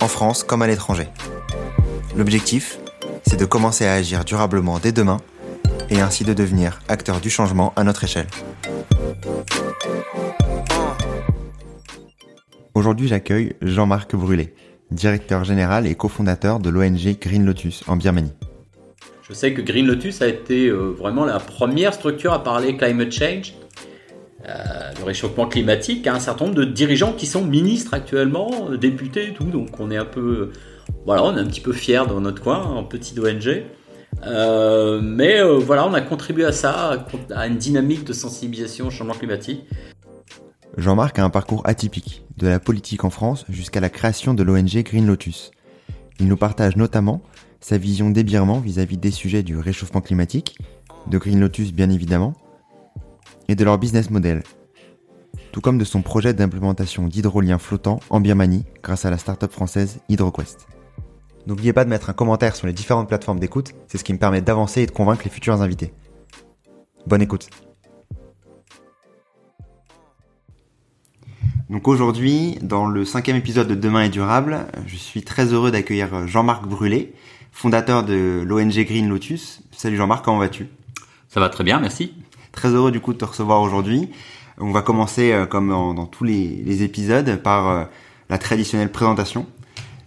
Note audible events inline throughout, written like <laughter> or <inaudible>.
en France comme à l'étranger. L'objectif, c'est de commencer à agir durablement dès demain et ainsi de devenir acteur du changement à notre échelle. Aujourd'hui, j'accueille Jean-Marc Brûlé, directeur général et cofondateur de l'ONG Green Lotus en Birmanie. Je sais que Green Lotus a été euh, vraiment la première structure à parler climate change, euh, le réchauffement climatique, à un certain nombre de dirigeants qui sont ministres actuellement, euh, députés et tout. Donc on est un peu, voilà, on est un petit peu fiers dans notre coin, un petit ONG. mais voilà, on a contribué à ça, à une dynamique de sensibilisation au changement climatique. Jean-Marc a un parcours atypique, de la politique en France jusqu'à la création de l'ONG Green Lotus. Il nous partage notamment sa vision d'ébirement vis-à-vis des sujets du réchauffement climatique, de Green Lotus bien évidemment, et de leur business model, tout comme de son projet d'implémentation d'hydrolien flottant en Birmanie grâce à la start-up française HydroQuest. N'oubliez pas de mettre un commentaire sur les différentes plateformes d'écoute, c'est ce qui me permet d'avancer et de convaincre les futurs invités. Bonne écoute. Donc aujourd'hui, dans le cinquième épisode de Demain est durable, je suis très heureux d'accueillir Jean-Marc Brûlé, fondateur de l'ONG Green Lotus. Salut Jean-Marc, comment vas-tu? Ça va très bien, merci. Très heureux du coup de te recevoir aujourd'hui. On va commencer, euh, comme dans, tous les, épisodes, par euh, la traditionnelle présentation.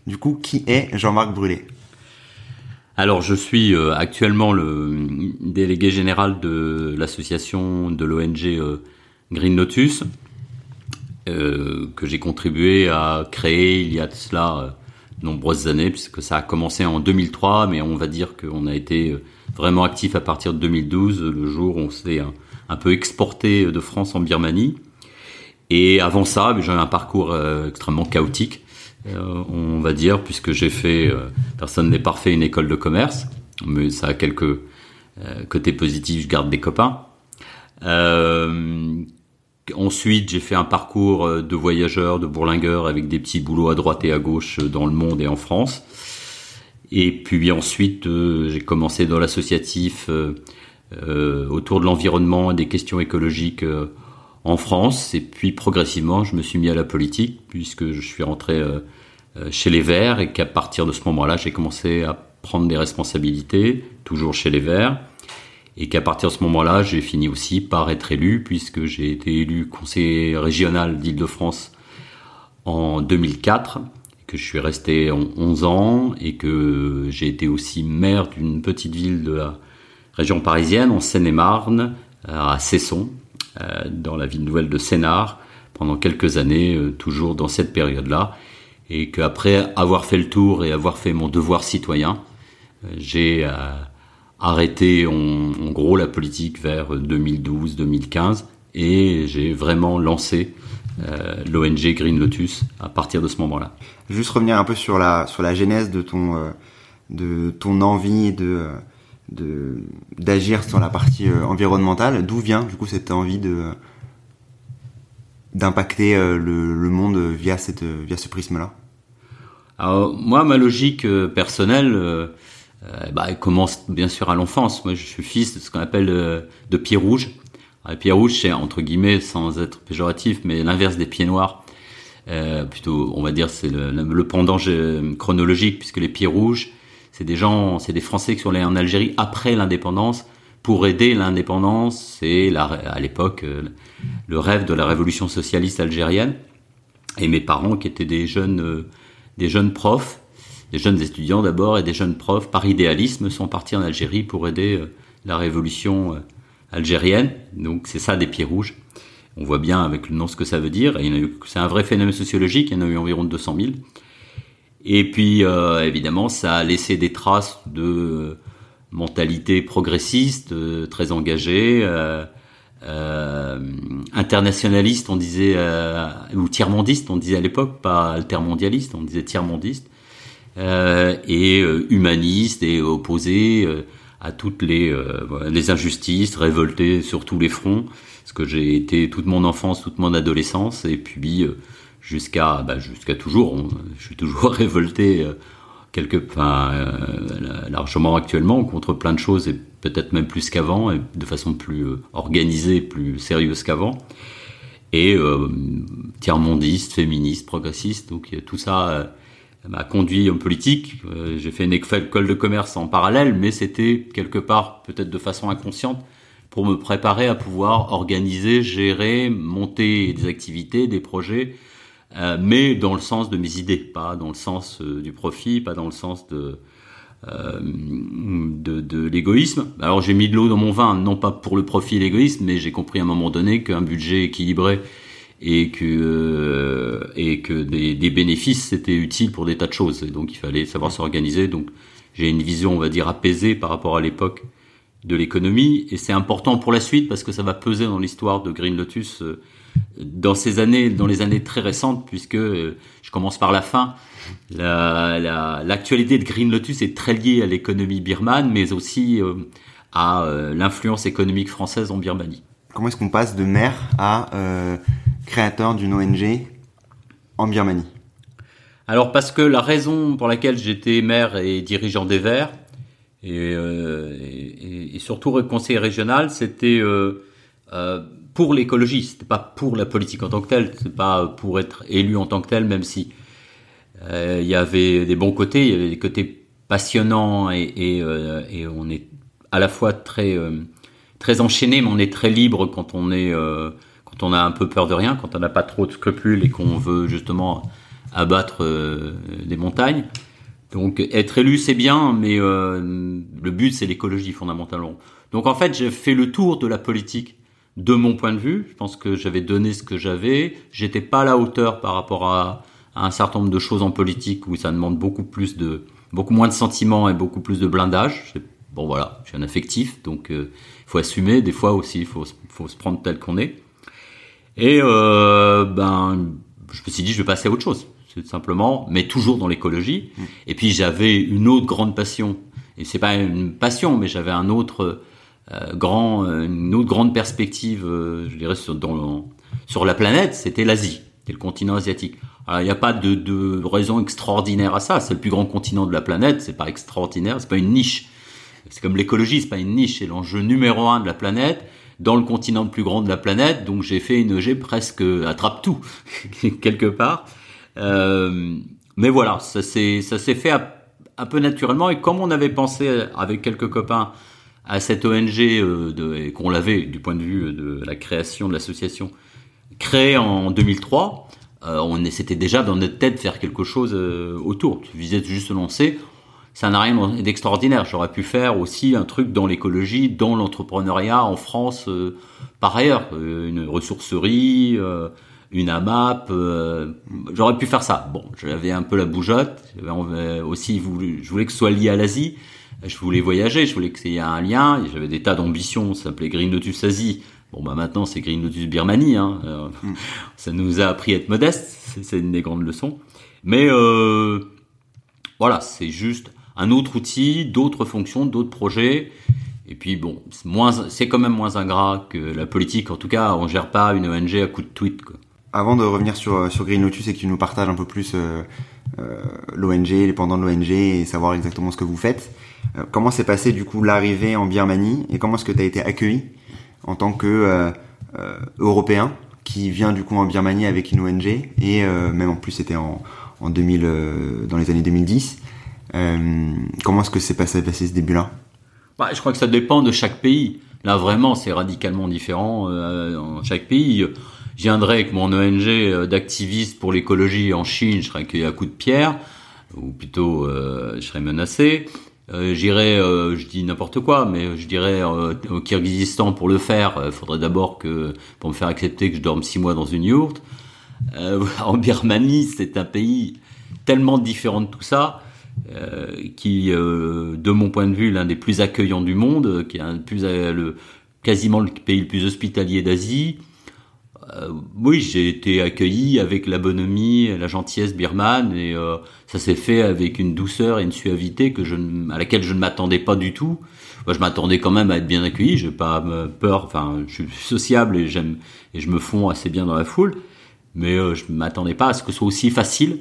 Du coup, qui est Jean-Marc Brûlé alors, je suis euh, actuellement le délégué général de l'association de l'ONG Green Lotus, que j'ai contribué à créer il y a de cela nombreuses années, puisque ça a commencé en 2003, mais on va dire qu'on a été euh, vraiment actif à partir de 2012, le jour où on s'est un, peu exporté de France en Birmanie. Et avant ça, j'ai un parcours euh, extrêmement chaotique, euh, on va dire, puisque j'ai fait, personne n'est parfait, une école de commerce, mais ça a quelques côtés positifs, je garde des copains. Ensuite, j'ai fait un parcours euh, de voyageur, de bourlingueur, avec des petits boulots à droite et à gauche euh, dans le monde et en France. Et puis ensuite, euh, j'ai commencé dans l'associatif autour de l'environnement et des questions écologiques en France. Et puis progressivement, je me suis mis à la politique, puisque je suis rentré chez les Verts, et qu'à partir de ce moment-là, j'ai commencé à prendre des responsabilités, toujours chez les Verts et qu'à partir de ce moment-là, j'ai fini aussi par être élu, puisque j'ai été élu conseiller régional d'Île-de-France en 2004, que je suis resté 11 ans, et que j'ai été aussi maire d'une petite ville de la région parisienne, en Seine-et-Marne, à Cesson, euh, dans la ville nouvelle de Sénart, pendant quelques années, euh, toujours dans cette période-là, et qu'après avoir fait le tour et avoir fait mon devoir citoyen, euh, j'ai arrêté en, gros la politique vers 2012-2015 et j'ai vraiment lancé euh, l'ONG Green Lotus à partir de ce moment-là. Juste revenir un peu sur la sur la genèse de ton euh, de ton envie de de d'agir sur la partie euh, environnementale. D'où vient du coup cette envie de d'impacter le, le, monde via cette via ce prisme-là? Alors moi ma logique personnelle euh, bah, il commence bien sûr à l'enfance. Moi, je suis fils de ce qu'on appelle euh, de pieds rouges. Alors, pieds rouges, c'est entre guillemets, sans être péjoratif, mais l'inverse des pieds noirs. Euh, plutôt, on va dire, c'est le, le, pendant chronologique, puisque les pieds rouges, c'est des gens, c'est des Français qui sont allés en Algérie après l'indépendance pour aider l'indépendance. C'est à l'époque euh, le rêve de la révolution socialiste algérienne. Et mes parents, qui étaient des jeunes, des jeunes profs, des jeunes étudiants d'abord et des jeunes profs, par idéalisme, sont partis en Algérie pour aider euh, la révolution euh, algérienne. Donc c'est ça des pieds rouges. On voit bien avec le nom ce que ça veut dire. C'est un vrai phénomène sociologique. Il y en a eu environ 200 000. Et puis euh, évidemment, ça a laissé des traces de mentalité progressiste, très engagée, euh, internationaliste, on disait, ou tiers-mondiste, on disait à l'époque, pas altermondialiste, on disait tiers-mondiste. Et humaniste et opposé à toutes les, injustices, révolté sur tous les fronts, parce que j'ai été toute mon enfance, toute mon adolescence, et puis jusqu'à bah, jusqu'à toujours, je suis toujours <laughs> révolté quelque, enfin, euh, largement actuellement contre plein de choses et peut-être même plus qu'avant et de façon plus euh, organisée, plus sérieuse qu'avant. Et euh, tiers-mondiste, féministe, progressiste, donc tout ça m'a conduit en politique. J'ai fait une école de commerce en parallèle, mais c'était quelque part peut-être de façon inconsciente pour me préparer à pouvoir organiser, gérer, monter des activités, des projets euh, mais dans le sens de mes idées, pas dans le sens euh, du profit, pas dans le sens de euh, de, de l'égoïsme. Alors j'ai mis de l'eau dans mon vin, non pas pour le profit et l'égoïsme, mais j'ai compris à un moment donné qu'un budget équilibré et que et que des, bénéfices c'était utile pour des tas de choses. Et donc il fallait savoir s'organiser. Donc j'ai une vision, on va dire, apaisée par rapport à l'époque de l'économie et c'est important pour la suite parce que ça va peser dans l'histoire de Green Lotus dans ces années, dans les années très récentes, puisque euh, je commence par la fin, l'actualité de Green Lotus est très liée à l'économie birmane, mais aussi euh, à euh, l'influence économique française en Birmanie. Comment est-ce qu'on passe de maire à créateur d'une ONG en Birmanie. Alors parce que la raison pour laquelle j'étais maire et dirigeant des Verts, et, et, surtout conseiller régional, c'était pour l'écologie, c'était pas pour la politique en tant que telle, c'est pas pour être élu en tant que tel, même si euh, il y avait des bons côtés, il y avait des côtés passionnants et, et, euh, on est à la fois très euh, très enchaîné, mais on est très libre quand on est euh, quand on a un peu peur de rien, quand on n'a pas trop de scrupules et qu'on veut justement abattre des montagnes. Donc être élu c'est bien, mais le but c'est l'écologie fondamentalement. Donc en fait j'ai fait le tour de la politique de mon point de vue. Je pense que j'avais donné ce que j'avais. J'étais pas à la hauteur par rapport à, un certain nombre de choses en politique où ça demande beaucoup plus de, beaucoup moins de sentiments et beaucoup plus de blindage. Bon voilà, je suis un affectif, donc il euh, faut assumer. Des fois aussi, il faut se prendre tel qu'on est. Et euh, ben, je me suis dit, je vais passer à autre chose, c'est simplement, mais toujours dans l'écologie. Mmh. Et puis j'avais une autre grande passion, et c'est pas une passion, mais j'avais un autre euh, grand, une autre grande perspective, euh, je dirais, sur, dans, sur la planète, c'était l'Asie, c'était le continent asiatique. Alors, il n'y a pas de, de raison extraordinaire à ça. C'est le plus grand continent de la planète. C'est pas extraordinaire. C'est pas une niche. C'est comme l'écologie. C'est pas une niche. C'est l'enjeu numéro un de la planète dans le continent le plus grand de la planète. Donc, j'ai fait une EG presque attrape tout <laughs> quelque part. Euh, mais voilà, ça s'est ça s'est fait un peu naturellement. Et comme on avait pensé avec quelques copains à cette ONG euh, de, qu'on l'avait du point de vue de la création de l'association créée en 2003. Euh, on c'était déjà dans notre tête faire quelque chose euh, autour. Tu visais juste lancer. Ça n'a rien d'extraordinaire. J'aurais pu faire aussi un truc dans l'écologie, dans l'entrepreneuriat en France par ailleurs. une ressourcerie, une AMAP. J'aurais pu faire ça. Bon, j'avais un peu la bougeotte. aussi voulu, je voulais que ce soit lié à l'Asie je voulais voyager, je voulais qu'il y ait un lien, j'avais des tas d'ambitions, ça s'appelait Green Lotus Asie. Bon bah maintenant c'est Green Lotus Birmanie, hein. Euh, mm. ça nous a appris à être modeste, c'est une des grandes leçons. Mais euh, voilà, c'est juste un autre outil, d'autres fonctions, d'autres projets. Et puis bon, c'est quand même moins ingrat que la politique. En tout cas, on gère pas une ONG à coup de tweet. Quoi. Avant de revenir sur sur Green Lotus et que tu nous partages un peu plus euh, euh l'ONG, les pendants de l'ONG et savoir exactement ce que vous faites. Euh, comment s'est passé du coup l'arrivée en Birmanie et comment est-ce que tu as été accueilli en tant que euh, euh, européen qui vient du coup en Birmanie avec une ONG et même en plus c'était en, en 2000 dans les années 2010. Comment est-ce que s'est passé, passé ce début-là? Bah, Je crois que ça dépend de chaque pays. Là vraiment c'est radicalement différent dans chaque pays. Je viendrais avec mon ONG d'activiste pour l'écologie en Chine, je serais accueilli à coup de pierre, ou plutôt je serais menacé. Euh, J'irai, euh, je dis n'importe quoi, mais je dirais euh, au Kyrgyzstan pour le faire, il euh, faudrait d'abord que pour me faire accepter que je dorme six mois dans une yourte. <laughs> en Birmanie, c'est un pays tellement différent de tout ça, qui, de mon point de vue, l'un des plus accueillants du monde, qui est le, quasiment le pays le plus hospitalier d'Asie. euh, oui, j'ai été accueilli avec la bonhomie, la gentillesse birmane, et euh, ça s'est fait avec une douceur et une suavité que je, à laquelle je ne m'attendais pas du tout. Moi, je m'attendais quand même à être bien accueilli. J'ai pas peur. Enfin, je suis sociable et j'aime et je me fonds assez bien dans la foule, mais euh, je m'attendais pas à ce que ce soit aussi facile.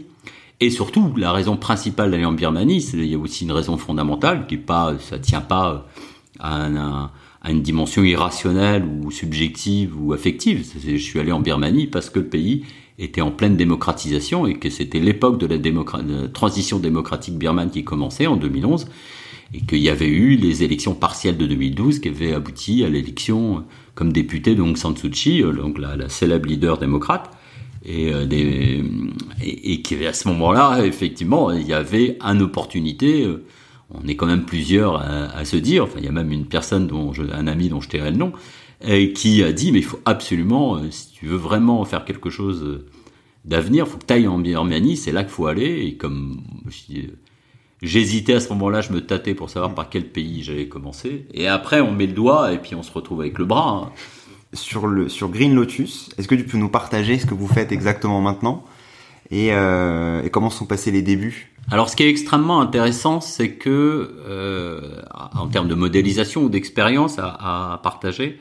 Et surtout, la raison principale d'aller en Birmanie, il y a aussi une raison fondamentale qui est pas, ça tient pas à un à une dimension irrationnelle ou subjective ou affective. Je suis allé en Birmanie parce que le pays était en pleine démocratisation et que c'était l'époque de, la transition démocratique birmane qui commençait en 2011 et qu'il y avait eu les élections partielles de 2012 qui avaient abouti à l'élection comme député de Aung San Suu Kyi, euh, donc la célèbre leader démocrate, et, euh, des, et, ce moment-là, effectivement, il y avait une opportunité euh, on est quand même plusieurs à, se dire, enfin il y a même une personne dont un ami dont je tairai le nom, qui a dit mais il faut absolument, euh, si tu veux vraiment faire quelque chose d'avenir, faut que tu ailles en Birmanie, c'est là qu'il faut aller. Et comme j'hésitais à ce moment-là, je me tâtais pour savoir par quel pays j'allais commencer. Et après on met le doigt et puis on se retrouve avec le bras. Hein. Sur le sur Green Lotus, est-ce que tu peux nous partager ce que vous faites exactement maintenant et, euh, comment sont passés les débuts? Alors, ce qui est extrêmement intéressant, c'est que, euh, en termes de modélisation ou d'expérience à, partager,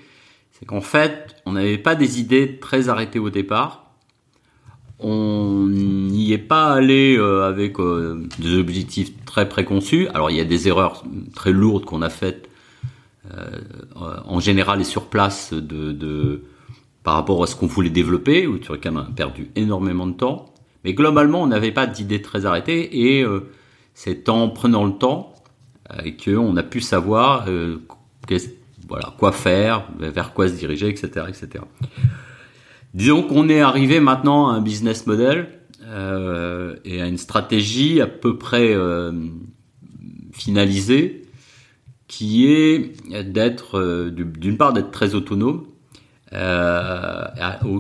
c'est qu'en fait, on n'avait pas des idées très arrêtées au départ. On n'y est pas allé euh, avec des objectifs très préconçus. Alors, il y a des erreurs très lourdes qu'on a faites en général et sur place par rapport à ce qu'on voulait développer, ou sur lequel on a perdu énormément de temps. Mais globalement, on n'avait pas d'idée très arrêtée et euh, c'est en prenant le temps euh, qu'on a pu savoir euh, quoi faire, vers quoi se diriger, etc. etc. Disons qu'on est arrivé maintenant à un business model euh, et à une stratégie à peu près euh, finalisée qui est d'être, d'une part, d'être très autonome,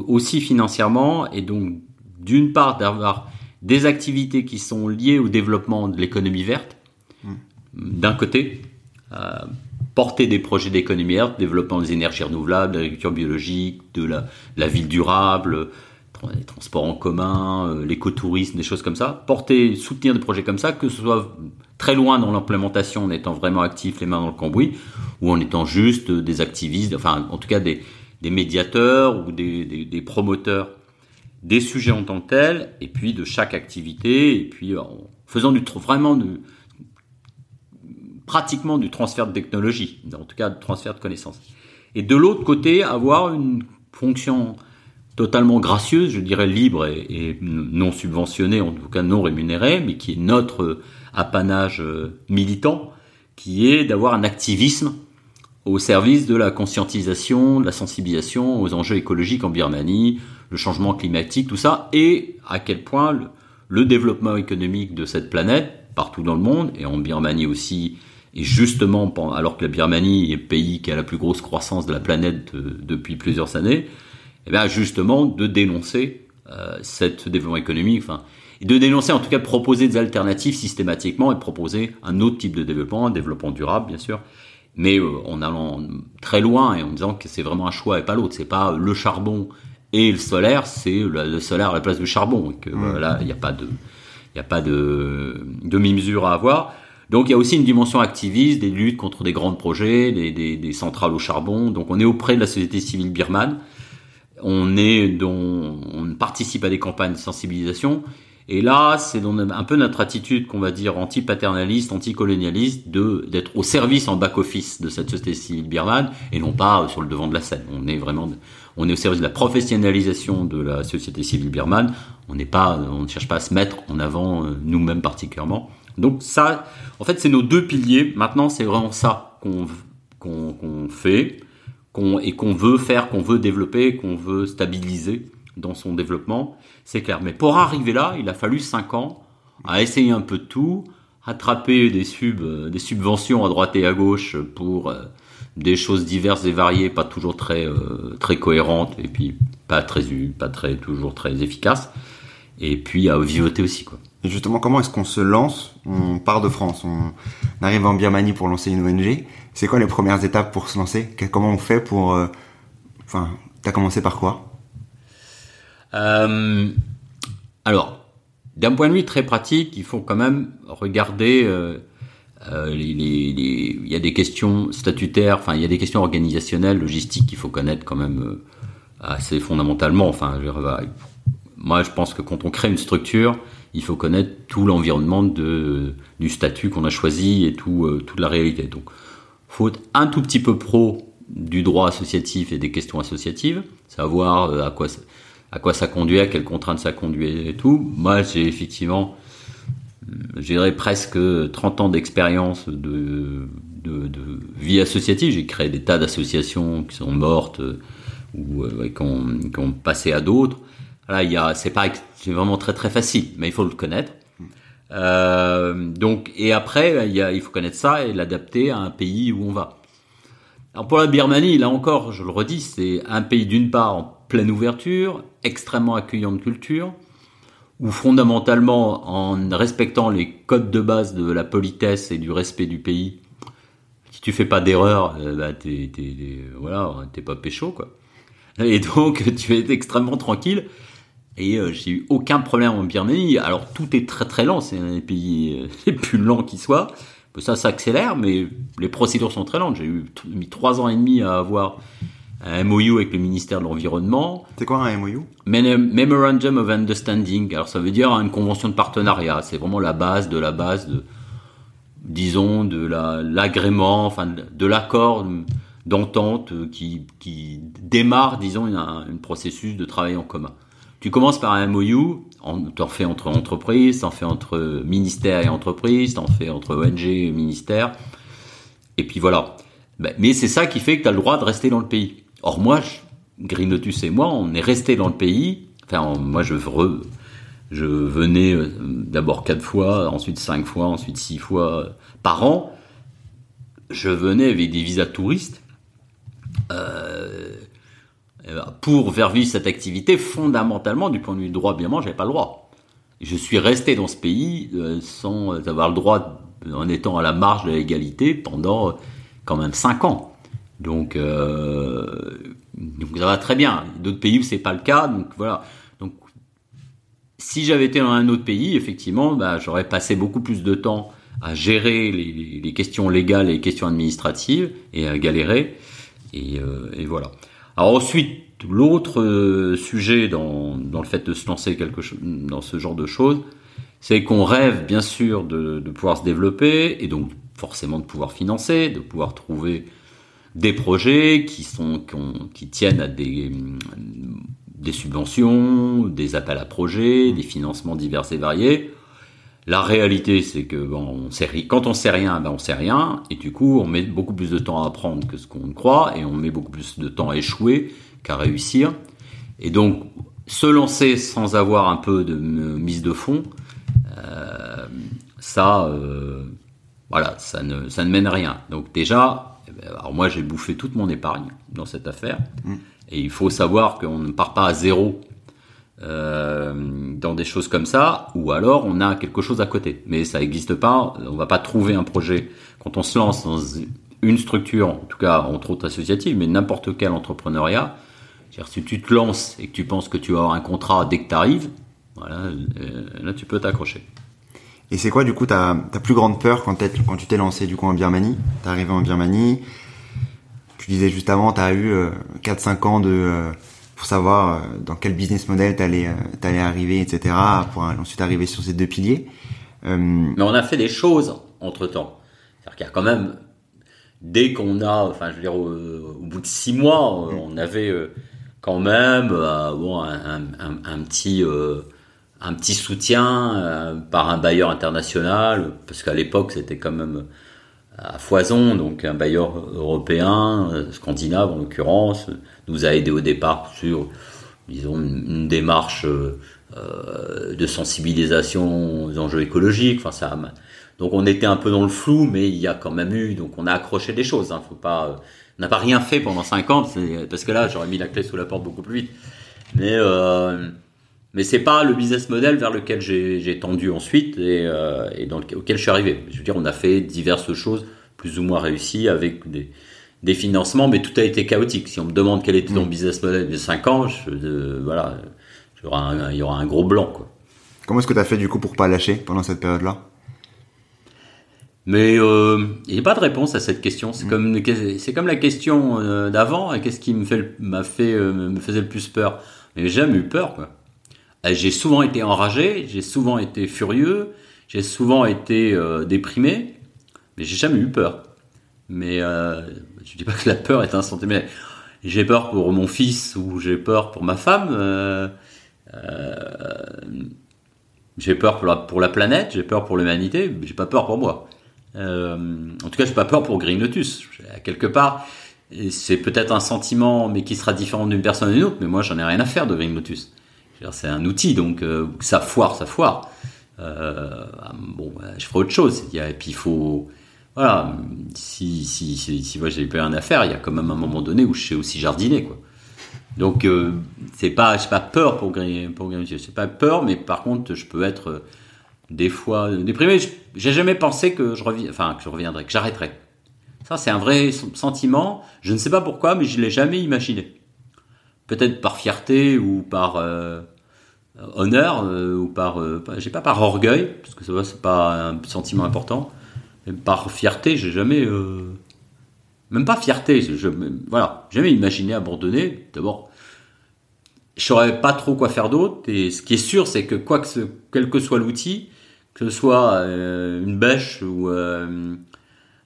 aussi financièrement et donc d'une part d'avoir des activités qui sont liées au développement de l'économie verte, hmm. d'un côté, euh, porter des projets d'économie verte, développement des énergies renouvelables, de l'agriculture biologique, de la, la, ville durable, les transports en commun, euh, l'écotourisme, des choses comme ça, porter, soutenir des projets comme ça, que ce soit très loin dans l'implémentation en étant vraiment actif, les mains dans le cambouis, ou en étant juste des activistes, enfin en tout cas des, médiateurs ou des, promoteurs des sujets en tant que tels, et puis de chaque activité, et puis en faisant du vraiment du, pratiquement du transfert de technologie, en tout cas du transfert de connaissances. Et de l'autre côté, avoir une fonction totalement gracieuse, je dirais libre et, non subventionnée, en tout cas non rémunérée, mais qui est notre apanage euh, militant, qui est d'avoir un activisme au service de la conscientisation, de la sensibilisation aux enjeux écologiques en Birmanie, le changement climatique, tout ça, et à quel point le, développement économique de cette planète, partout dans le monde, et en Birmanie aussi, et justement, alors que la Birmanie est le pays qui a la plus grosse croissance de la planète depuis plusieurs années, eh bien justement de dénoncer euh, cette développement économique, enfin, et de dénoncer, en tout cas, de proposer des alternatives systématiquement et de proposer un autre type de développement, un développement durable, bien sûr, mais euh, en allant très loin et en disant que c'est vraiment un choix et pas l'autre. C'est pas le charbon et le solaire, c'est le, solaire à la place du charbon. Et que voilà, il n'y a pas de, il a pas de demi-mesure à avoir. Donc il y a aussi une dimension activiste, des luttes contre des grands projets, des, des, des, centrales au charbon. Donc on est auprès de la société civile birmane. On est, dont, on participe à des campagnes de sensibilisation et là, c'est un peu notre attitude qu'on va dire anti-paternaliste, anti-colonialiste, d'être au service en back-office de cette société civile birmane et non pas sur le devant de la scène. On est vraiment, on est au service de la professionnalisation de la société civile birmane. On n'est pas, on ne cherche pas à se mettre en avant euh, nous-mêmes particulièrement. Donc ça, en fait, c'est nos deux piliers. Maintenant, c'est vraiment ça qu'on fait, et qu'on veut faire, qu'on veut développer, qu'on veut stabiliser dans son développement, c'est clair. Mais pour arriver là, il a fallu 5 ans à essayer un peu de tout, attraper des, euh, subventions à droite et à gauche pour euh, des choses diverses et variées, pas toujours très, euh, très cohérentes et puis pas très, pas très, toujours très efficaces. Et puis à vivoter aussi, quoi. Et justement, comment est-ce qu'on se lance? On part de France, on arrive en Birmanie pour lancer une ONG. C'est quoi les premières étapes pour se lancer Comment on fait pour... Enfin, t'as commencé par quoi Euh, alors, d'un point de vue très pratique, il faut quand même regarder. Euh, euh, il y a des questions statutaires, enfin il y a des questions organisationnelles, logistiques qu'il faut connaître quand même euh, assez fondamentalement. Enfin, je, moi je pense que quand on crée une structure, il faut connaître tout l'environnement du statut qu'on a choisi et tout, euh, toute la réalité. Donc, faut un tout petit peu pro du droit associatif et des questions associatives, savoir euh, à quoi à quoi ça conduit, à quelles contraintes ça conduit et tout. Moi, j'ai effectivement, je presque 30 ans d'expérience de, de, vie associative. J'ai créé des tas d'associations qui sont mortes euh, ou euh, qui, ont, passé à d'autres. Là, il c'est pas, vraiment très très facile, mais il faut le connaître. Euh, donc, et après, il, faut connaître ça et l'adapter à un pays où on va. Alors pour la Birmanie, là encore, je le redis, c'est un pays d'une part en pleine ouverture, extrêmement accueillant de culture, où fondamentalement, en respectant les codes de base de la politesse et du respect du pays, si tu fais pas d'erreur, euh, bah t'es, voilà, t'es pas pécho quoi. Et donc <laughs> tu es extrêmement tranquille. Et euh, j'ai eu aucun problème en Birmanie. Alors tout est très très lent, c'est un des pays euh, <laughs> les plus lents qui soit. Ça s'accélère, mais les procédures sont très lentes. J'ai eu mis trois ans et demi à avoir un MOU avec le ministère de l'Environnement. C'est quoi un MOU Memorandum of Understanding. Alors ça veut dire une convention de partenariat. C'est vraiment la base de la base de, disons, de l'agrément, enfin de l'accord d'entente qui, qui démarre, disons, un, processus de travail en commun. Tu commences par un MOU, t'en fais entre entreprises, t'en fais entre ministère et entreprise, t'en fais entre ONG et ministère. Et puis voilà. Ben, mais c'est ça qui fait que tu as le droit de rester dans le pays. Or moi, Green Lotus et moi, on est resté dans le pays. Enfin, moi, je, je venais euh, d'abord quatre fois, ensuite cinq fois, ensuite six fois euh, par an. Je venais avec des visas touristes euh, pour faire vivre cette activité. Fondamentalement, du point de vue du droit, bien moi, j'avais pas le droit. Je suis resté dans ce pays sans avoir le droit, en étant à la marge de l'égalité pendant quand même cinq ans. Donc, euh, donc ça va très bien. D'autres pays où c'est pas le cas, donc voilà. Donc, si j'avais été dans un autre pays, effectivement, bah, j'aurais passé beaucoup plus de temps à gérer les, questions légales et les questions administratives et à galérer. Euh, et voilà. Alors ensuite, l'autre euh, sujet dans, le fait de se lancer dans ce genre de choses, c'est qu'on rêve bien sûr de, pouvoir se développer et donc forcément de pouvoir financer, de pouvoir trouver des projets qui tiennent à des subventions, des appels à projets, des financements divers et variés. La réalité, c'est que bon, on sait, quand on sait rien, ben on sait rien, et du coup, on met beaucoup plus de temps à apprendre que ce qu'on croit, et on met beaucoup plus de temps à échouer qu'à réussir. Et donc, se lancer sans avoir un peu de mise de fond, euh, ça, euh, voilà, ça ne, ça ne mène à rien. Donc déjà, alors moi j'ai bouffé toute mon épargne dans cette affaire. Mm. Et il faut savoir qu'on ne part pas à zéro euh, dans des choses comme ça, ou alors on a quelque chose à côté. Mais ça n'existe pas. On va pas trouver un projet quand on se lance dans une structure, en tout cas entre autres associative, mais n'importe quel entrepreneuriat. si tu te lances et que tu penses que tu vas avoir un contrat dès que tu arrives, euh, là tu peux t'accrocher. Et c'est quoi du coup ta, plus grande peur quand, tu t'es lancé du coup en Birmanie? T'es arrivé en Birmanie, tu disais juste avant, tu as eu 4-5 euh, ans de euh, pour savoir euh, dans quel business model t'allais allais arriver, etc. pour ensuite arriver sur ces deux piliers. Mais on a fait des choses entre temps. C'est-à-dire qu'il y a quand même dès qu'on a, enfin je veux dire au, bout de six mois, mm. on avait quand même bon un, un, un petit un petit soutien euh, par un bailleur international, parce qu'à l'époque c'était quand même à foison, donc un bailleur européen, euh, scandinave en l'occurrence, nous a aidé au départ sur, disons, une, démarche euh, de sensibilisation aux enjeux écologiques. Enfin, ça, donc on était un peu dans le flou, mais il y a quand même eu, donc on a accroché des choses. Hein, faut pas, on n'a pas rien fait pendant cinq ans, parce que là j'aurais mis la clé sous la porte beaucoup plus vite. Mais euh, mais c'est pas le business model vers lequel j'ai tendu ensuite et, euh, et dans auquel je suis arrivé. Je veux dire, on a fait diverses choses plus ou moins réussies avec des, des financements, mais tout a été chaotique. Si on me demande quel était ton mm. business model de 5 ans, je, voilà, il y aura un gros blanc. Quoi. Comment est-ce que tu as fait du coup pour pas lâcher pendant cette période-là? Mais euh, il n'y a pas de réponse à cette question. C'est mm. comme c'est comme la question euh, d'avant. Qu'est-ce qui me fait m'a fait euh, me faisait le plus peur? Mais j'ai jamais eu peur quoi. J'ai souvent été enragé, j'ai souvent été furieux, j'ai souvent été déprimé, mais j'ai jamais eu peur. Mais je dis pas que la peur est sentiment. J'ai peur pour mon fils ou j'ai peur pour ma femme. j'ai peur pour la, planète, j'ai peur pour l'humanité, j'ai pas peur pour moi. Euh, en tout cas, j'ai pas peur pour Green Lotus. Quelque part, c'est peut-être un sentiment, mais qui sera différent d'une personne à une autre. Mais moi, j'en ai rien à faire de Green Lotus. C'est un outil, donc euh, ça foire, ça foire. Euh, bon, je ferai autre chose. Et puis il faut, voilà, si si si, moi j'ai pas rien à faire, il y a quand même un moment donné où je sais aussi jardiner, quoi. Donc c'est pas, pas peur pour Green, pour. C'est pas peur, mais par contre, je peux être des fois déprimé. J'ai jamais pensé que je reviens, enfin que je reviendrais, que j'arrêterais. Ça, c'est un vrai sentiment. Je ne sais pas pourquoi, mais je l'ai jamais imaginé. Peut-être par fierté ou par euh, honneur euh, ou par, euh, j'ai pas par orgueil, parce que ça c'est pas un sentiment important. Mais par fierté, j'ai jamais, même pas fierté. Je, voilà, jamais imaginé abandonner. D'abord, je saurais pas trop quoi faire d'autre. Et ce qui est sûr, c'est que quoi que ce, quel que soit l'outil, que ce soit une bêche ou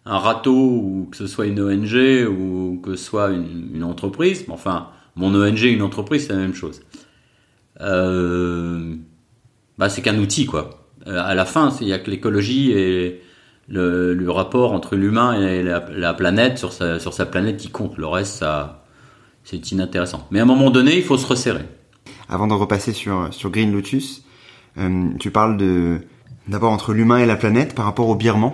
un râteau ou que ce soit une ONG ou que ce soit une, entreprise, enfin, mon ONG, une entreprise, c'est la même chose. Euh, bah, c'est qu'un outil, quoi. à la fin, il y a que l'écologie et le, rapport entre l'humain et la, planète sur sa, sur sa planète qui compte. Le reste, ça, c'est inintéressant. Mais à un moment donné, il faut se resserrer. Avant de repasser sur, sur Green Lotus, tu parles de, d'abord entre l'humain et la planète par rapport au Birman.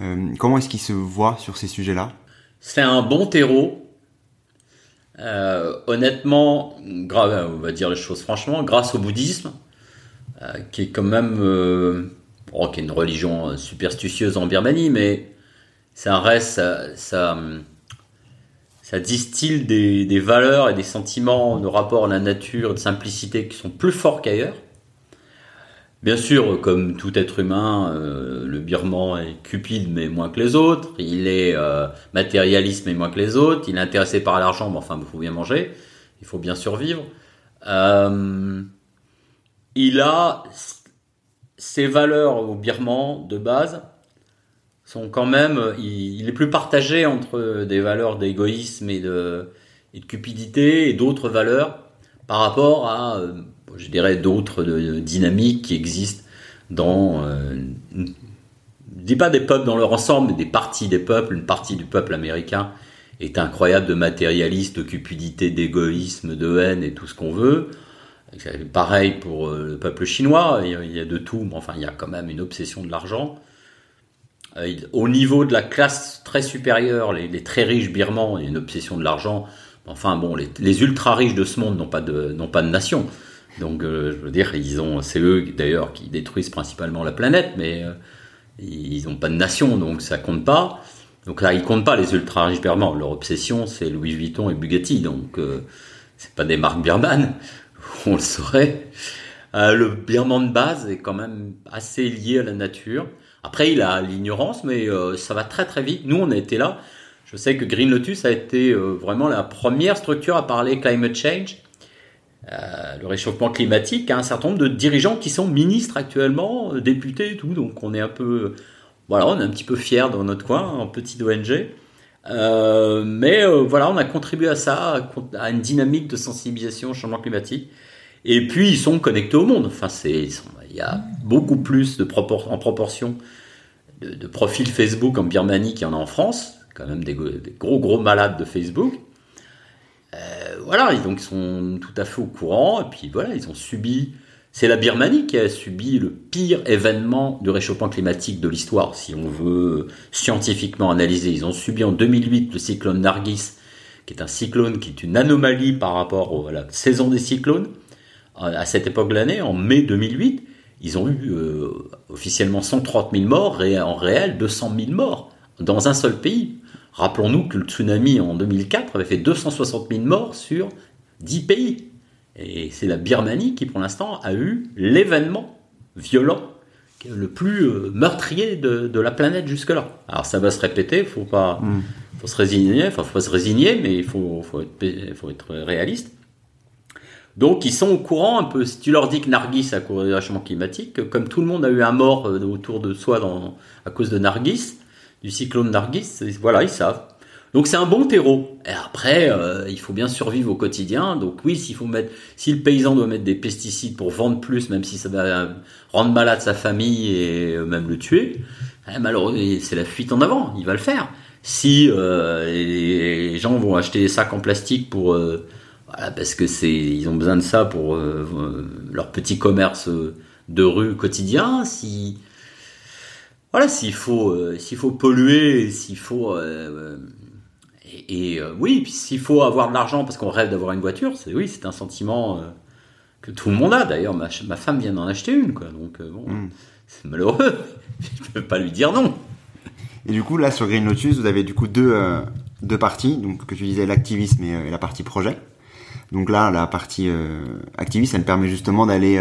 Euh, comment est-ce qu'il se voit sur ces sujets-là? C'est un bon terreau. Euh, honnêtement, on va dire les choses franchement, grâce au bouddhisme, euh, qui est quand même oh, qui est une religion superstitieuse en Birmanie, mais ça reste, ça, ça, distille des, des, valeurs et des sentiments de rapport à la nature, de simplicité qui sont plus forts qu'ailleurs. Bien sûr, comme tout être humain, euh, le birman est cupide mais moins que les autres, il est euh, matérialiste mais moins que les autres, il est intéressé par l'argent, mais enfin il faut bien manger, il faut bien survivre. Euh, il a ses valeurs au birman de base sont quand même, il, est plus partagé entre des valeurs d'égoïsme et de, et de cupidité et d'autres valeurs par rapport à je dirais, d'autres dynamiques qui existent dans, euh, je dis pas des peuples dans leur ensemble, mais des parties des peuples. Une partie du peuple américain est incroyable de matérialisme, de cupidité, d'égoïsme, de haine et tout ce qu'on veut. Pareil pour euh, le peuple chinois, il y a de tout, mais enfin il y a quand même une obsession de l'argent. Euh, au niveau de la classe très supérieure, les, très riches birmans, il y a une obsession de l'argent. Enfin bon, les, les ultra riches de ce monde n'ont pas n'ont pas de nation. Donc, euh, je veux dire, ils ont, c'est eux d'ailleurs qui détruisent principalement la planète, mais euh, ils n'ont pas de nation, donc ça compte pas. Donc là, ils comptent pas les ultra riches birmans. Leur obsession, c'est Louis Vuitton et Bugatti, donc euh, c'est pas des marques birmanes, <laughs> on le saurait. le birman de base est quand même assez lié à la nature. Après, il a l'ignorance, mais ça va très très vite. Nous, on a été là. Je sais que Green Lotus a été vraiment la première structure à parler climate change euh, le réchauffement climatique a un certain nombre de dirigeants qui sont ministres actuellement, euh, députés et tout. Donc on est un peu, voilà, on est un petit peu fiers dans notre coin, en petite ONG. Euh, mais voilà, on a contribué à ça, à une dynamique de sensibilisation au changement climatique. Et puis ils sont connectés au monde. Enfin, c'est, il y a beaucoup plus de en proportion de, profils Facebook en Birmanie qu'il y en a en France. Quand même des gros gros malades de Facebook. Euh, voilà, donc ils sont tout à fait au courant, et puis voilà, ils ont subi. C'est la Birmanie qui a subi le pire événement de réchauffement climatique de l'histoire, si on veut scientifiquement analyser. Ils ont subi en 2008 le cyclone Nargis, qui est un cyclone qui est une anomalie par rapport à la saison des cyclones. À cette époque de l'année, en mai 2008, ils ont eu euh, officiellement 130 000 morts et en réel 200 000 morts dans un seul pays. Rappelons-nous que le tsunami en 2004 avait fait 260 000 morts sur 10 pays. Et c'est la Birmanie qui, pour l'instant, a eu l'événement violent le plus euh, meurtrier de, la planète jusque-là. Alors ça va se répéter, faut pas, hmm. faut se résigner, enfin faut pas se résigner, mais il faut, faut être, faut être réaliste. Donc ils sont au courant un peu. Si tu leur dis que Nargis a cause du réchauffement climatique, comme tout le monde a eu un mort euh, autour de soi dans, à cause de Nargis, du cyclone Nargis, voilà, ils savent. Donc c'est un bon terreau. Et après, euh, il faut bien survivre au quotidien. Donc oui, s'il faut mettre, si le paysan doit mettre des pesticides pour vendre plus, même si ça va rendre malade sa famille et euh, même le tuer, eh, malheureusement, c'est la fuite en avant. Il va le faire. Si euh, les gens vont acheter des sacs en plastique pour parce que c'est, ils ont besoin de ça pour leur petit commerce de rue quotidien. Si voilà, s'il faut, s'il faut polluer, s'il faut et, euh, oui, puis s'il faut avoir de l'argent parce qu'on rêve d'avoir une voiture, c'est oui, c'est un sentiment euh, que tout le monde a. D'ailleurs, ma, femme vient d'en acheter une, quoi. Donc euh, bon, hmm. c'est malheureux. <laughs> Je peux pas lui dire non. Et du coup, là sur Green Lotus, vous avez du coup deux deux parties, donc que tu disais l'activisme et, la partie projet. Donc là, la partie activiste, elle permet justement d'aller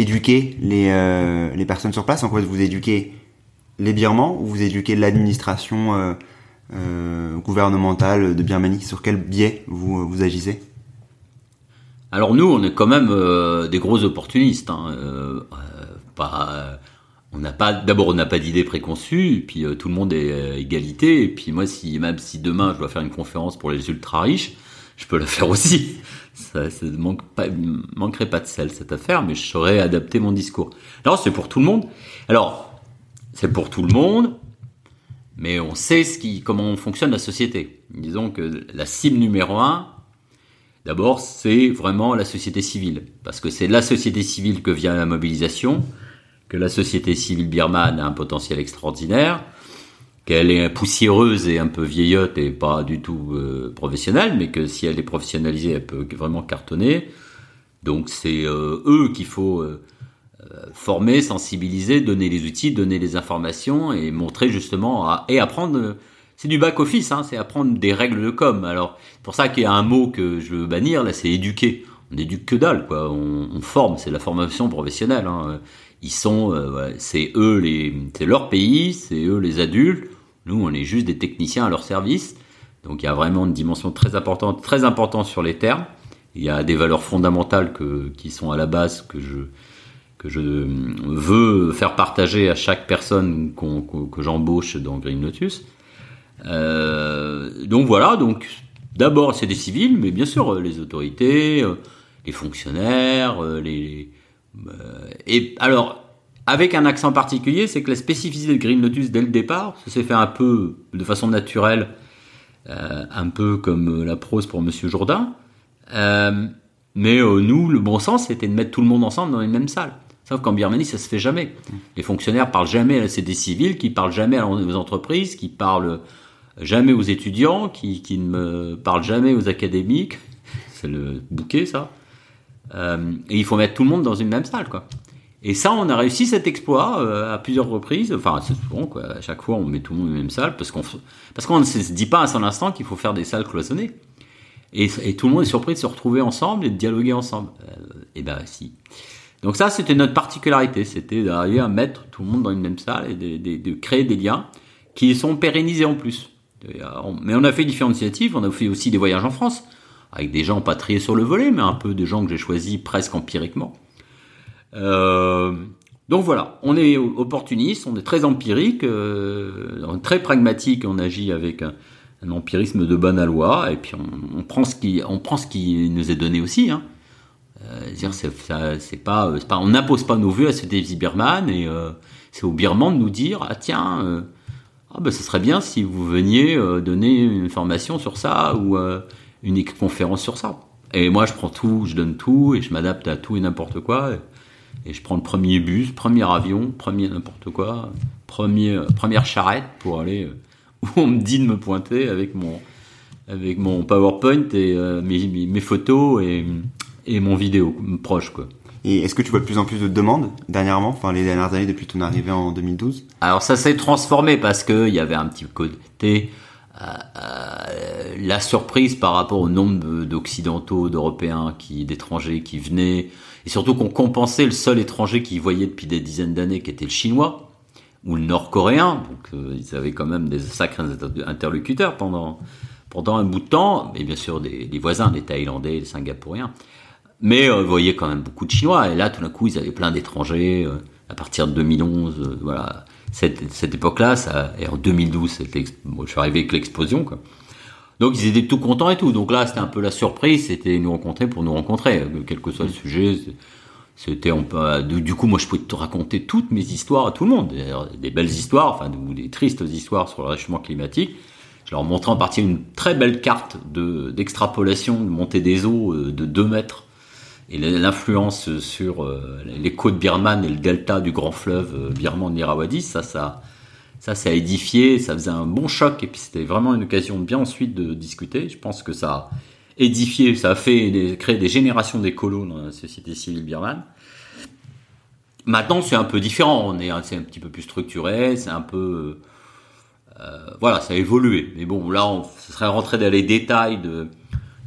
éduquer les les personnes sur place. En quoi vous éduquez les Birmans ou vous éduquez l'administration euh, gouvernementale de Birmanie? Sur quel biais vous, vous agissez? Alors nous, on est quand même euh, des gros opportunistes. Hein. Euh, on n'a pas, d'abord, on n'a pas d'idée préconçue, puis tout le monde est égalité. Et puis moi, si même si demain je dois faire une conférence pour les ultra riches, je peux la faire aussi. Ça, pas, manquerait pas de sel cette affaire, mais je saurais adapter mon discours. Alors c'est pour tout le monde. Alors c'est pour tout le monde mais on sait ce qui, comment fonctionne la société. Disons que la cible numéro un, d'abord, c'est vraiment la société civile, parce que c'est la société civile que vient la mobilisation, que la société civile birmane a un potentiel extraordinaire, qu'elle est poussiéreuse et un peu vieillotte et pas du tout euh, professionnelle, mais que si elle est professionnalisée, elle peut vraiment cartonner. Donc c'est euh, eux qu'il faut euh, former, sensibiliser, donner les outils, donner les informations et montrer justement et apprendre. C'est du back office, hein, c'est apprendre des règles de com. Alors pour ça qu'il y a un mot que je veux bannir là, c'est éduquer. On éduque que dalle, quoi. On, forme, c'est la formation professionnelle. Hein. Ils sont, c'est eux les, c'est leur pays, c'est eux les adultes. Nous, on est juste des techniciens à leur service. Donc il y a vraiment une dimension très importante, très importante sur les termes. Il y a des valeurs fondamentales qui sont à la base que je, que je veux faire partager à chaque personne que j'embauche dans Green Lotus. Euh, donc voilà, donc d'abord c'est des civils, mais bien sûr les autorités, euh, les fonctionnaires, euh, les et alors avec un accent particulier, c'est que la spécificité de Green Lotus dès le départ, ça s'est fait un peu de façon naturelle, un peu comme la prose pour Monsieur Jourdain. mais nous, le bon sens, c'était de mettre tout le monde ensemble dans les mêmes salles. Sauf qu'en Birmanie, ça se fait jamais. Les fonctionnaires parlent jamais, c'est des civils qui parlent jamais aux entreprises, qui parlent jamais aux étudiants, qui, qui ne parlent jamais aux académiques. <laughs> C'est le bouquet, ça. Euh, et il faut mettre tout le monde dans une même salle, quoi. Et ça, on a réussi cet exploit euh, à plusieurs reprises. Enfin, c'est souvent, quoi. À chaque fois, on met tout le monde dans une même salle parce qu'on parce ne se dit pas à son instant qu'il faut faire des salles cloisonnées. Et, tout le monde est surpris de se retrouver ensemble et de dialoguer ensemble. Euh, et ben, si. Donc ça, c'était notre particularité, c'était d'arriver à mettre tout le monde dans une même salle et de, créer des liens qui sont pérennisés en plus. Mais on a fait différentes initiatives, on a fait aussi des voyages en France, avec des gens pas triés sur le volet, mais un peu des gens que j'ai choisis presque empiriquement. Euh, donc voilà, on est opportuniste, on est très empirique, euh, très pragmatique, on agit avec un, empirisme de bonne loi, et puis on, prend ce qui, on prend ce qui nous est donné aussi. Hein. Euh, dire c'est pas, on n'impose pas nos vues à ce Daisy Birman et euh, c'est au Birman de nous dire ah tiens euh, ah ben ce serait bien si vous veniez donner une formation sur ça ou une conférence sur ça. Et moi je prends tout, je donne tout et je m'adapte à tout et n'importe quoi. Je prends le premier bus, premier avion, premier n'importe quoi, premier, première charrette pour aller <laughs> où on me dit de me pointer avec mon avec mon PowerPoint et mes, mes, photos et, et mon vidéo proche quoi. Et est-ce que tu vois de plus en plus de demandes dernièrement, enfin les dernières années depuis ton arrivée en 2012 Alors ça s'est transformé parce que il y avait un petit côté la surprise par rapport au nombre d'occidentaux, d'européens, qui, d'étrangers qui venaient, et surtout qu'on compensait le seul étranger qu'ils voyaient depuis des dizaines d'années, qui était le chinois ou le nord-coréen. Donc euh, ils avaient quand même des sacrés interlocuteurs pendant pendant un bout de temps, et bien sûr des, voisins, des Thaïlandais, des Singapouriens. Mais euh, vous voyez quand même beaucoup de Chinois. Et là, tout d'un coup, ils avaient plein d'étrangers. Euh, à partir de 2011, voilà, cette, cette époque-là, et en 2012, je suis arrivé avec l'explosion, quoi. Donc ils étaient tout contents et tout. Donc là, c'était un peu la surprise, c'était nous rencontrer pour nous rencontrer, quel que soit le sujet. C'était du coup, moi, je pouvais te raconter toutes mes histoires à tout le monde, des belles histoires, enfin, ou des tristes histoires sur le réchauffement climatique. Je leur montrais en partie une très belle carte de d'extrapolation de montée des eaux euh, de 2 mètres et l'influence sur euh, les côtes birmanes et le delta du grand fleuve euh, birman de l'Irrawaddy, ça, ça, ça, ça a édifié, ça faisait un bon choc, et puis c'était vraiment une occasion bien ensuite de discuter. Je pense que ça a édifié, ça a fait des, créer des générations d'écolos dans la société civile birmane. Maintenant, c'est un peu différent. C'est un petit peu plus structuré, c'est un peu, euh, voilà, ça a évolué. Mais bon, là, on, ce serait rentrer dans les détails de,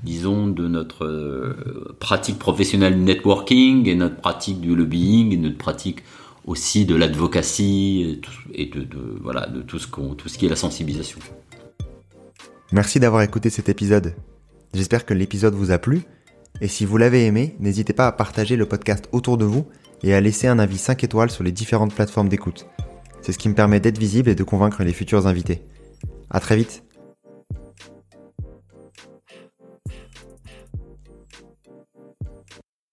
disons, de notre euh, pratique professionnelle du networking et notre pratique du lobbying et notre pratique aussi de l'advocacy et, de, voilà, de tout ce, tout ce qui est la sensibilisation. Merci d'avoir écouté cet épisode. J'espère que l'épisode vous a plu. Et si vous l'avez aimé, n'hésitez pas à partager le podcast autour de vous et à laisser un avis 5 étoiles sur les différentes plateformes d'écoute. C'est ce qui me permet d'être visible et de convaincre les futurs invités. À très vite!